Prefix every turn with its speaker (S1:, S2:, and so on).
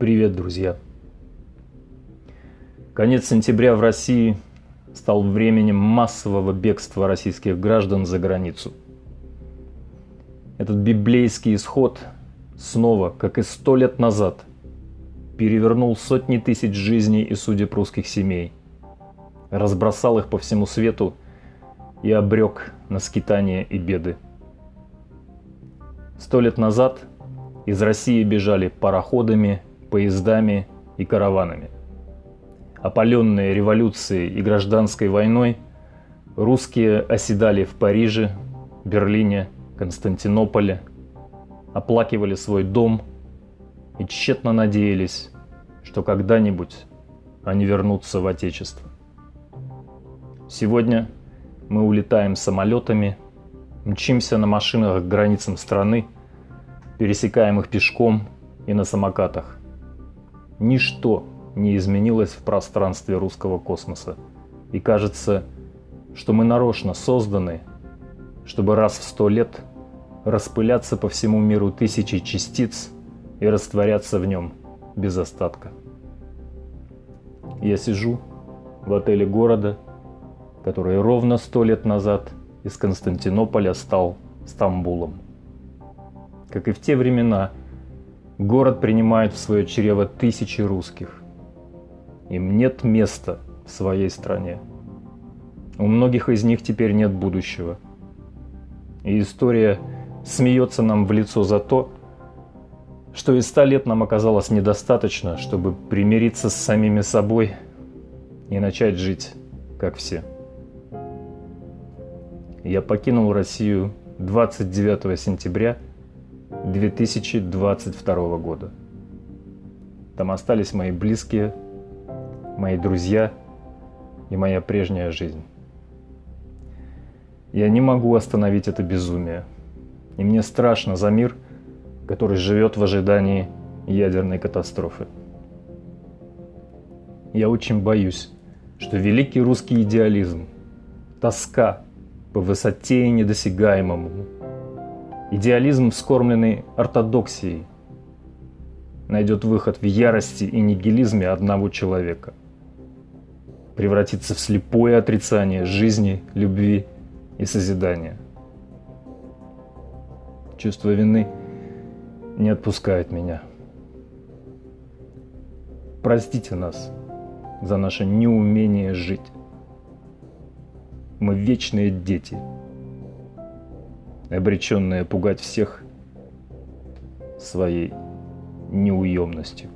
S1: Привет, друзья! Конец сентября в России стал временем массового бегства российских граждан за границу. Этот библейский исход снова, как и сто лет назад, перевернул сотни тысяч жизней и судеб русских семей, разбросал их по всему свету и обрек на скитания и беды. Сто лет назад из России бежали пароходами, поездами и караванами. Опаленные революцией и гражданской войной, русские оседали в Париже, Берлине, Константинополе, оплакивали свой дом и тщетно надеялись, что когда-нибудь они вернутся в Отечество. Сегодня мы улетаем самолетами, мчимся на машинах к границам страны, пересекаем их пешком и на самокатах ничто не изменилось в пространстве русского космоса. И кажется, что мы нарочно созданы, чтобы раз в сто лет распыляться по всему миру тысячи частиц и растворяться в нем без остатка. Я сижу в отеле города, который ровно сто лет назад из Константинополя стал Стамбулом. Как и в те времена, Город принимает в свое чрево тысячи русских. Им нет места в своей стране. У многих из них теперь нет будущего. И история смеется нам в лицо за то, что и ста лет нам оказалось недостаточно, чтобы примириться с самими собой и начать жить, как все. Я покинул Россию 29 сентября – 2022 года. Там остались мои близкие, мои друзья и моя прежняя жизнь. Я не могу остановить это безумие. И мне страшно за мир, который живет в ожидании ядерной катастрофы. Я очень боюсь, что великий русский идеализм, тоска по высоте и недосягаемому, Идеализм, вскормленный ортодоксией, найдет выход в ярости и нигилизме одного человека. Превратится в слепое отрицание жизни, любви и созидания. Чувство вины не отпускает меня. Простите нас за наше неумение жить. Мы вечные дети – обреченная пугать всех своей неуемностью.